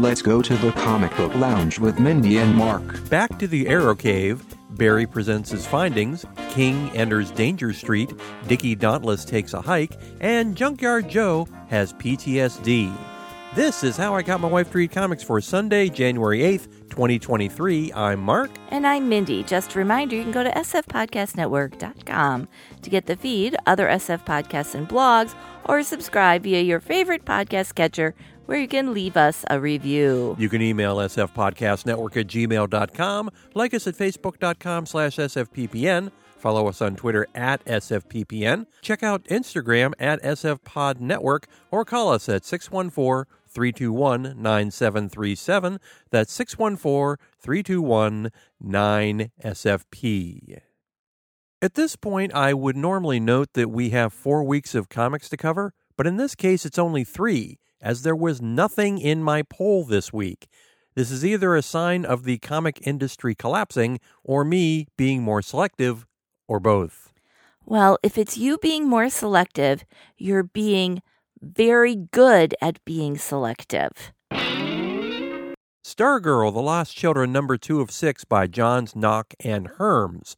Let's go to the comic book lounge with Mindy and Mark. Back to the Arrow Cave, Barry presents his findings, King enters Danger Street, Dickie Dauntless takes a hike, and Junkyard Joe has PTSD. This is how I got my wife to read comics for Sunday, January 8th, 2023. I'm Mark. And I'm Mindy. Just a reminder, you can go to sfpodcastnetwork.com to get the feed, other SF podcasts and blogs, or subscribe via your favorite podcast catcher where you can leave us a review. You can email sfpodcastnetwork at gmail.com, like us at facebook.com slash sfppn, follow us on Twitter at sfppn, check out Instagram at sfpodnetwork, or call us at 614 321 9737. That's 614 321 9SFP. At this point, I would normally note that we have four weeks of comics to cover, but in this case, it's only three, as there was nothing in my poll this week. This is either a sign of the comic industry collapsing or me being more selective, or both. Well, if it's you being more selective, you're being very good at being selective. Stargirl, The Lost Children, number two of six by Johns, Nauck, and Herms.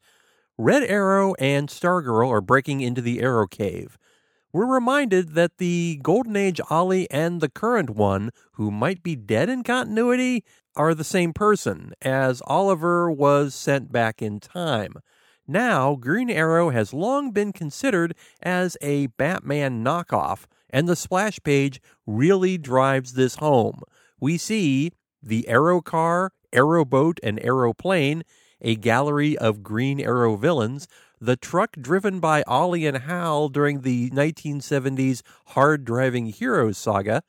Red Arrow and Stargirl are breaking into the Arrow Cave. We're reminded that the Golden Age Ollie and the current one, who might be dead in continuity, are the same person, as Oliver was sent back in time. Now, Green Arrow has long been considered as a Batman knockoff, and the splash page really drives this home. We see the Arrow car, Arrow boat, and Arrowplane, a gallery of Green Arrow villains, the truck driven by Ollie and Hal during the 1970s Hard Driving Heroes saga,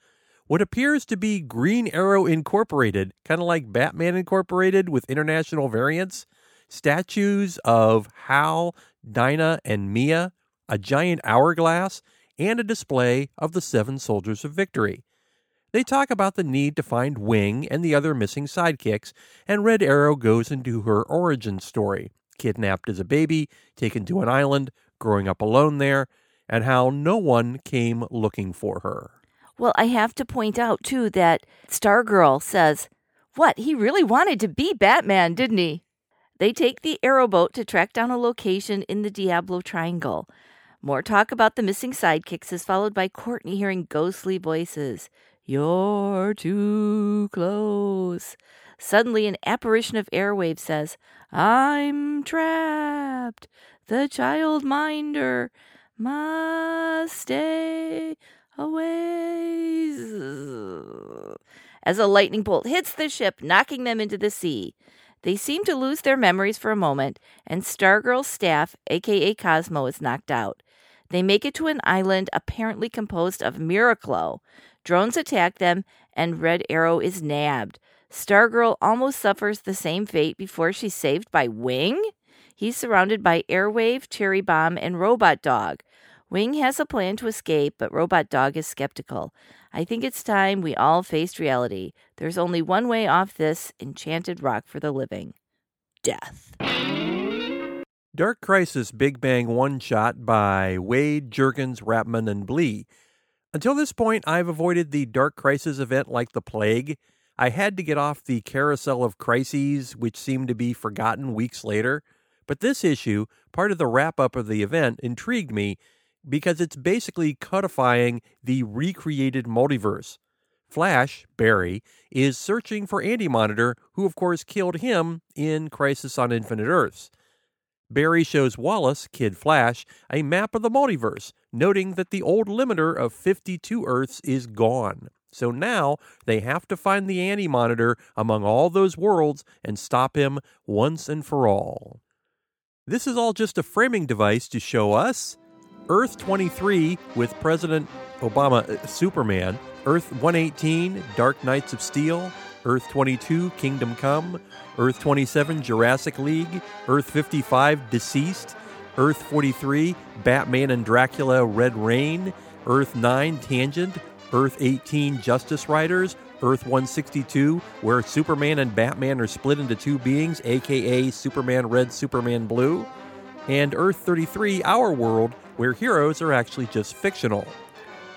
what appears to be Green Arrow Incorporated, kind of like Batman Incorporated with international variants, statues of Hal, Dinah, and Mia, a giant hourglass, and a display of the seven soldiers of victory. They talk about the need to find Wing and the other missing sidekicks, and Red Arrow goes into her origin story kidnapped as a baby, taken to an island, growing up alone there, and how no one came looking for her. Well, I have to point out, too, that Stargirl says, What? He really wanted to be Batman, didn't he? They take the Arrowboat to track down a location in the Diablo Triangle. More talk about the missing sidekicks is followed by Courtney hearing ghostly voices. You're too close. Suddenly, an apparition of Airwave says, I'm trapped. The child minder must stay away. As a lightning bolt hits the ship, knocking them into the sea. They seem to lose their memories for a moment, and Stargirl's staff, aka Cosmo, is knocked out. They make it to an island apparently composed of Miraclo. Drones attack them, and Red Arrow is nabbed. Stargirl almost suffers the same fate before she's saved by Wing. He's surrounded by Airwave, Cherry Bomb, and Robot Dog. Wing has a plan to escape, but Robot Dog is skeptical. I think it's time we all faced reality. There's only one way off this enchanted rock for the living death. Dark Crisis Big Bang One Shot by Waid, Jurgens, Rapmund, and Blee. Until this point, I've avoided the Dark Crisis event like the plague. I had to get off the carousel of crises, which seemed to be forgotten weeks later. But this issue, part of the wrap up of the event, intrigued me because it's basically codifying the recreated multiverse. Flash, Barry, is searching for Anti Monitor, who of course killed him in Crisis on Infinite Earths. Barry shows Wallace, Kid Flash, a map of the multiverse, noting that the old limiter of 52 Earths is gone. So now they have to find the Anti Monitor among all those worlds and stop him once and for all. This is all just a framing device to show us Earth 23 with President Obama uh, Superman, Earth 118 Dark Knights of Steel, Earth 22 Kingdom Come, Earth 27 Jurassic League, Earth 55 DCeased, Earth 43 Batman and Dracula Red Rain, Earth 9 Tangent, Earth 18 Justice Riders, Earth 162, where Superman and Batman are split into two beings, aka Superman Red, Superman Blue, and Earth 33 Our World, where heroes are actually just fictional.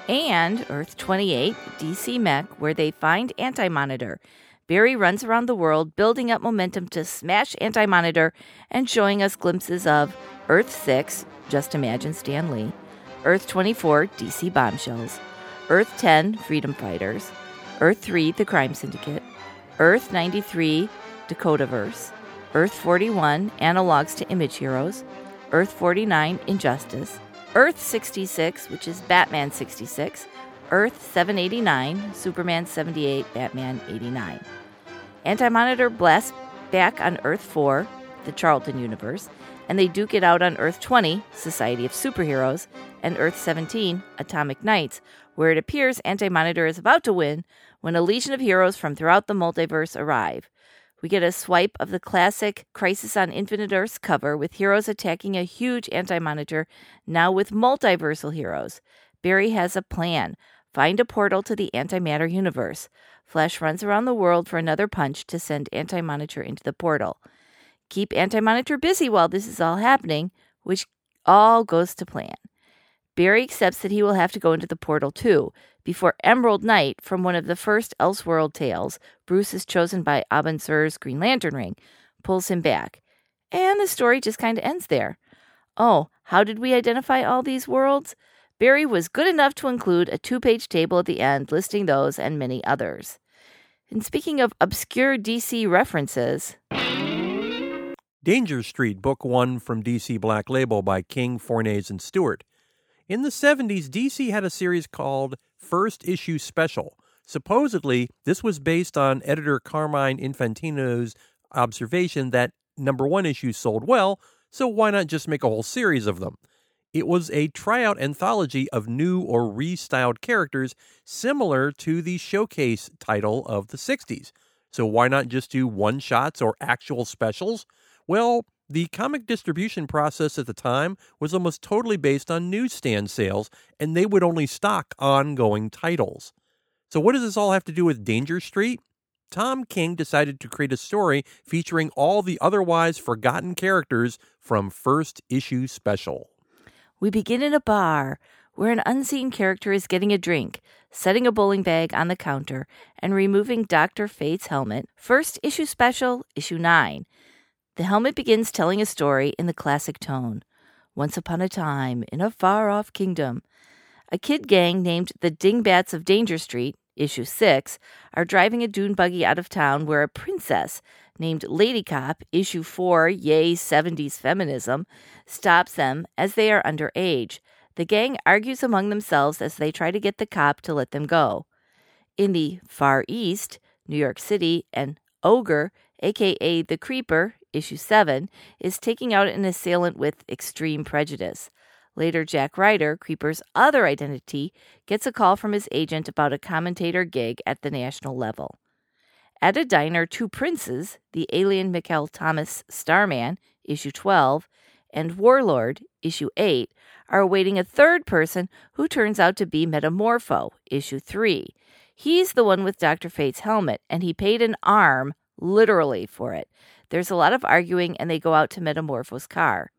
And Earth 28, DC Mech, where they find Anti Monitor. Barry runs around the world building up momentum to smash Anti Monitor and showing us glimpses of Earth 6, just imagine Stan Lee, Earth 24, DC Bombshells, Earth 10, Freedom Fighters, Earth 3, The Crime Syndicate, Earth 93, Dakotaverse, Earth 41, Analogs to Image Heroes, Earth 49, Injustice, Earth 66, which is Batman 66, Earth 789, Superman 78, Batman 89. Anti Monitor blasts back on Earth 4, the Charlton universe, and they duke it out on Earth 20, Society of Superheroes, and Earth 17, Atomic Knights, where it appears Anti Monitor is about to win when a legion of heroes from throughout the multiverse arrive. We get a swipe of the classic Crisis on Infinite Earths cover with heroes attacking a huge anti monitor, now with multiversal heroes. Barry has a plan find a portal to the antimatter universe. Flash runs around the world for another punch to send Anti Monitor into the portal keep Anti Monitor busy while this is all happening, which all goes to plan. Barry accepts that he will have to go into the portal too, before Emerald Knight, from one of the first Elseworld tales, Bruce is chosen by Abin Sur's Green Lantern ring, pulls him back. And the story just kind of ends there. Oh, how did we identify all these worlds? Barry was good enough to include a two page table at the end listing those and many others. And speaking of obscure DC references, Danger Street, Book One from DC Black Label by King, Fornes, and Stewart. In the 70s, DC had a series called First Issue Special. Supposedly, this was based on editor Carmine Infantino's observation that number one issues sold well, so why not just make a whole series of them? It was a tryout anthology of new or restyled characters similar to the showcase title of the 60s. So why not just do one shots or actual specials? Well, the comic distribution process at the time was almost totally based on newsstand sales, and they would only stock ongoing titles. So, what does this all have to do with Danger Street? Tom King decided to create a story featuring all the otherwise forgotten characters from first issue special. We begin in a bar where an unseen character is getting a drink, setting a bowling bag on the counter, and removing Dr. Fate's helmet. First issue special, issue 9. The helmet begins telling a story in the classic tone. Once upon a time, in a far off kingdom, a kid gang named the Dingbats of Danger Street, issue 6, are driving a dune buggy out of town where a princess named Lady Cop, issue 4, yay 70s feminism, stops them as they are underage. The gang argues among themselves as they try to get the cop to let them go. In the Far East, New York City, an ogre, aka the Creeper, issue 7, is taking out an assailant with extreme prejudice. Later, Jack Ryder, Creeper's other identity, gets a call from his agent about a commentator gig at the national level. At a diner, two princes, the alien Mikaal Tomas Starman, issue 12, and Warlord, issue 8, are awaiting a third person who turns out to be Metamorpho, issue 3. He's the one with Dr. Fate's helmet, and he paid an arm, literally, for it. There's a lot of arguing, and they go out to Metamorpho's car.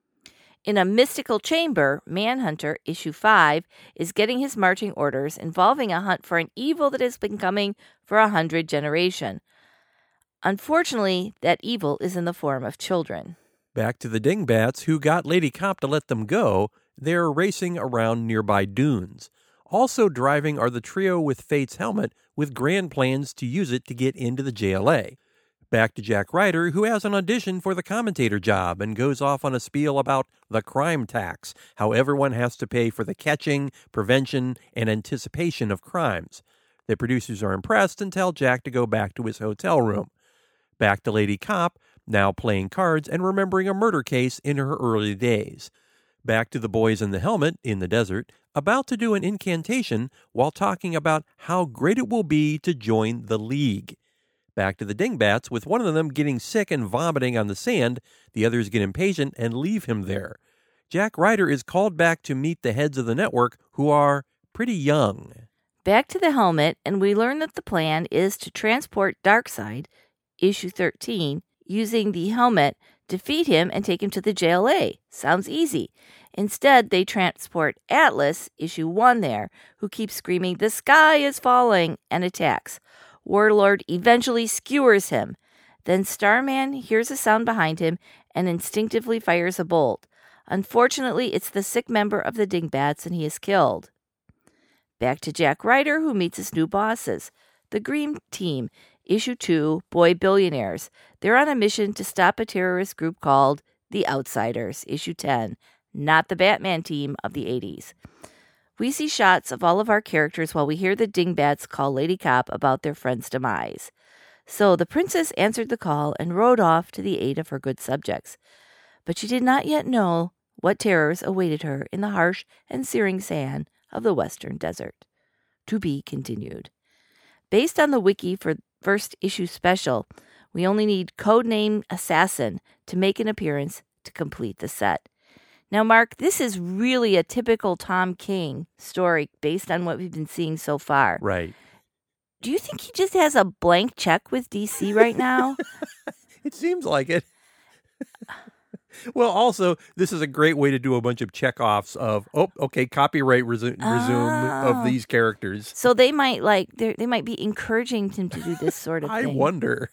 In a mystical chamber, Manhunter, issue 5, is getting his marching orders involving a hunt for an evil that has been coming for a hundred generation. Unfortunately, that evil is in the form of children. Back to the Dingbats, who got Lady Cop to let them go. They're racing around nearby dunes. Also driving are the trio with Fate's helmet, with grand plans to use it to get into the JLA. Back to Jack Ryder, who has an audition for the commentator job and goes off on a spiel about the crime tax, how everyone has to pay for the catching, prevention, and anticipation of crimes. The producers are impressed and tell Jack to go back to his hotel room. Back to Lady Cop, now playing cards and remembering a murder case in her early days. Back to the boys in the helmet in the desert, about to do an incantation while talking about how great it will be to join the League. Back to the dingbats with one of them getting sick and vomiting on the sand, the others get impatient and leave him there. Jack Ryder is called back to meet the heads of the network who are pretty young. Back to the helmet, and we learn that the plan is to transport Darkseid, issue 13, using the helmet, to defeat him, and take him to the JLA. Sounds easy. Instead, they transport Atlas, issue 1 there, who keeps screaming, The sky is falling, and attacks. Warlord eventually skewers him. Then Starman hears a sound behind him and instinctively fires a bolt. Unfortunately, it's the sick member of the Dingbats and he is killed. Back to Jack Ryder, who meets his new bosses. The Green Team, Issue 2, Boy Billionaires. They're on a mission to stop a terrorist group called The Outsiders, Issue 10, not the Batman team of the 80s. We see shots of all of our characters while we hear the Dingbats call Lady Cop about their friend's demise. So the princess answered the call and rode off to the aid of her good subjects. But she did not yet know what terrors awaited her in the harsh and searing sand of the western desert. To be continued. Based on the wiki for first issue special, we only need codename Assassin to make an appearance to complete the set. Now, Mark, this is really a typical Tom King story based on what we've been seeing so far. Right. Do you think he just has a blank check with DC right now? it seems like it. well, also, this is a great way to do a bunch of checkoffs of, oh, okay, copyright resu- resume Oh. of these characters. so they might like they they might be encouraging him to do this sort of I thing. I wonder.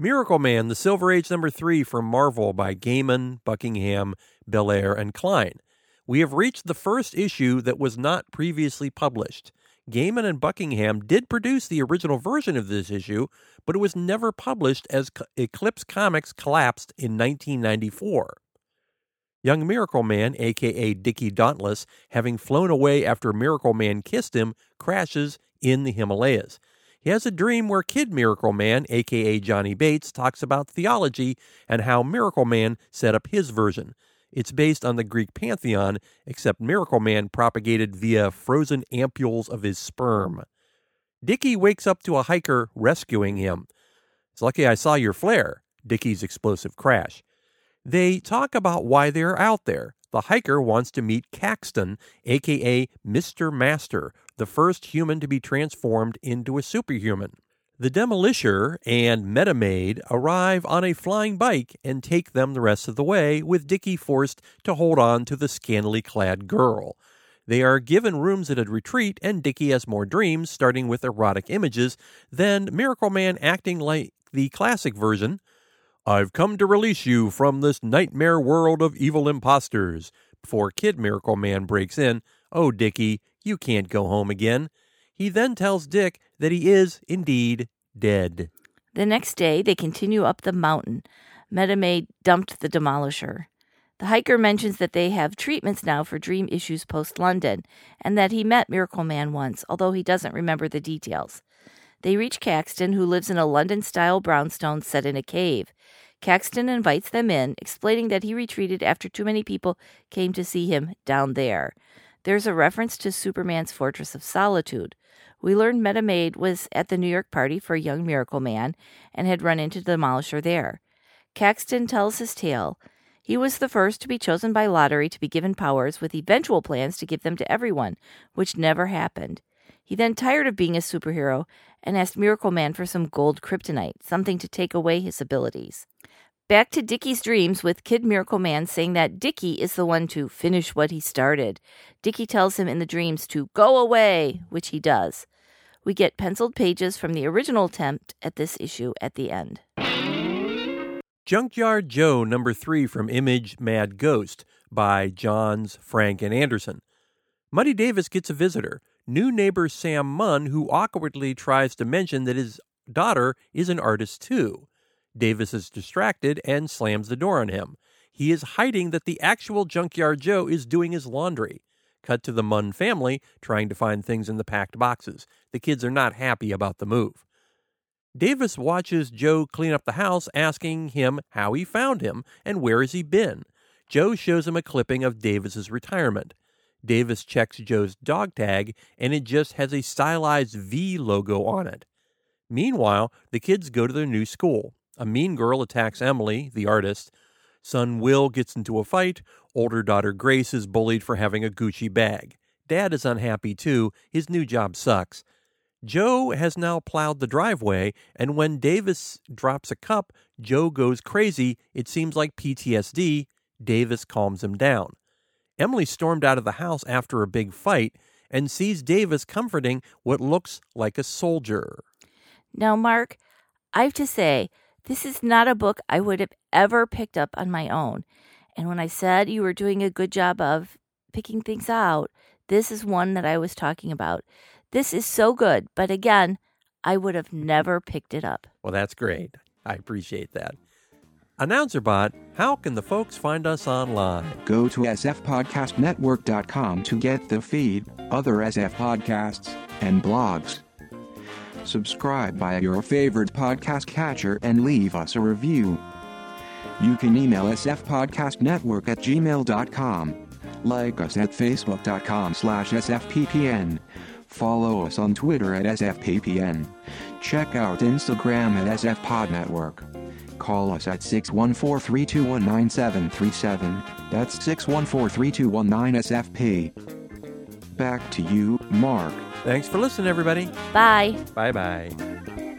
Miracleman, the Silver Age number three from Marvel by Gaiman, Buckingham, Bellaire, and Klein. We have reached the first issue that was not previously published. Gaiman and Buckingham did produce the original version of this issue, but it was never published as Eclipse Comics collapsed in 1994. Young Miracleman, aka Dickie Dauntless, having flown away after Miracleman kissed him, crashes in the Himalayas. He has a dream where Kid Miracleman, aka Johnny Bates, talks about theology and how Miracleman set up his version. It's based on the Greek pantheon, except Miracleman propagated via frozen ampules of his sperm. Dickie wakes up to a hiker rescuing him. It's lucky I saw your flare, Dickie's explosive crash. They talk about why they're out there. The hiker wants to meet Caxton, aka Mr. Master, the first human to be transformed into a superhuman. The Demolisher and Metamaid arrive on a flying bike and take them the rest of the way, with Dickie forced to hold on to the scantily clad girl. They are given rooms at a retreat, and Dickie has more dreams, starting with erotic images, then Miracleman acting like the classic version. I've come to release you from this nightmare world of evil imposters. Before Kid Miracleman breaks in, Oh, Dickie, you can't go home again. He then tells Dick that he is, indeed, dead. The next day, they continue up the mountain. Metamaid dumped the demolisher. The hiker mentions that they have treatments now for dream issues post London, and that he met Miracleman once, although he doesn't remember the details. They reach Caxton, who lives in a London style brownstone set in a cave. Caxton invites them in, explaining that he retreated after too many people came to see him down there. There's a reference to Superman's Fortress of Solitude. We learned Metamaid was at the New York party for Young Miracleman and had run into the Demolisher there. Caxton tells his tale. He was the first to be chosen by lottery to be given powers, with eventual plans to give them to everyone, which never happened. He then tired of being a superhero and asked Miracleman for some gold kryptonite, something to take away his abilities. Back to Dickie's dreams with Kid Miracleman saying that Dickie is the one to finish what he started. Dickie tells him in the dreams to go away, which he does. We get penciled pages from the original attempt at this issue at the end. Junkyard Joe, number three from Image Mad Ghost by Johns, Frank, and Anderson. Muddy Davis gets a visitor, new neighbor Sam Munn, who awkwardly tries to mention that his daughter is an artist too. Davis is distracted and slams the door on him. He is hiding that the actual Junkyard Joe is doing his laundry. Cut to the Munn family trying to find things in the packed boxes. The kids are not happy about the move. Davis watches Joe clean up the house, asking him how he found him and where has he been. Joe shows him a clipping of Davis's retirement. Davis checks Joe's dog tag, and it just has a stylized V logo on it. Meanwhile, the kids go to their new school. A mean girl attacks Emily, the artist. Son Will gets into a fight. Older daughter Grace is bullied for having a Gucci bag. Dad is unhappy too. His new job sucks. Joe has now plowed the driveway, and when Davis drops a cup, Joe goes crazy. It seems like PTSD. Davis calms him down. Emily stormed out of the house after a big fight and sees Davis comforting what looks like a soldier. Now, Mark, I have to say, this is not a book I would have ever picked up on my own. And when I said you were doing a good job of picking things out, this is one that I was talking about. This is so good, but again, I would have never picked it up. Well, that's great. I appreciate that. AnnouncerBot, how can the folks find us online? Go to sfpodcastnetwork.com to get the feed, other SF podcasts, and blogs. Subscribe via your favorite podcast catcher and leave us a review. You can email sfpodcastnetwork at gmail.com. Like us at facebook.com slash sfppn. Follow us on Twitter at sfppn. Check out Instagram at sfpodnetwork. Call us at 614-321-9737. That's 614-321-9SFP. Back to you, Mark. Thanks for listening, everybody. Bye. Bye bye.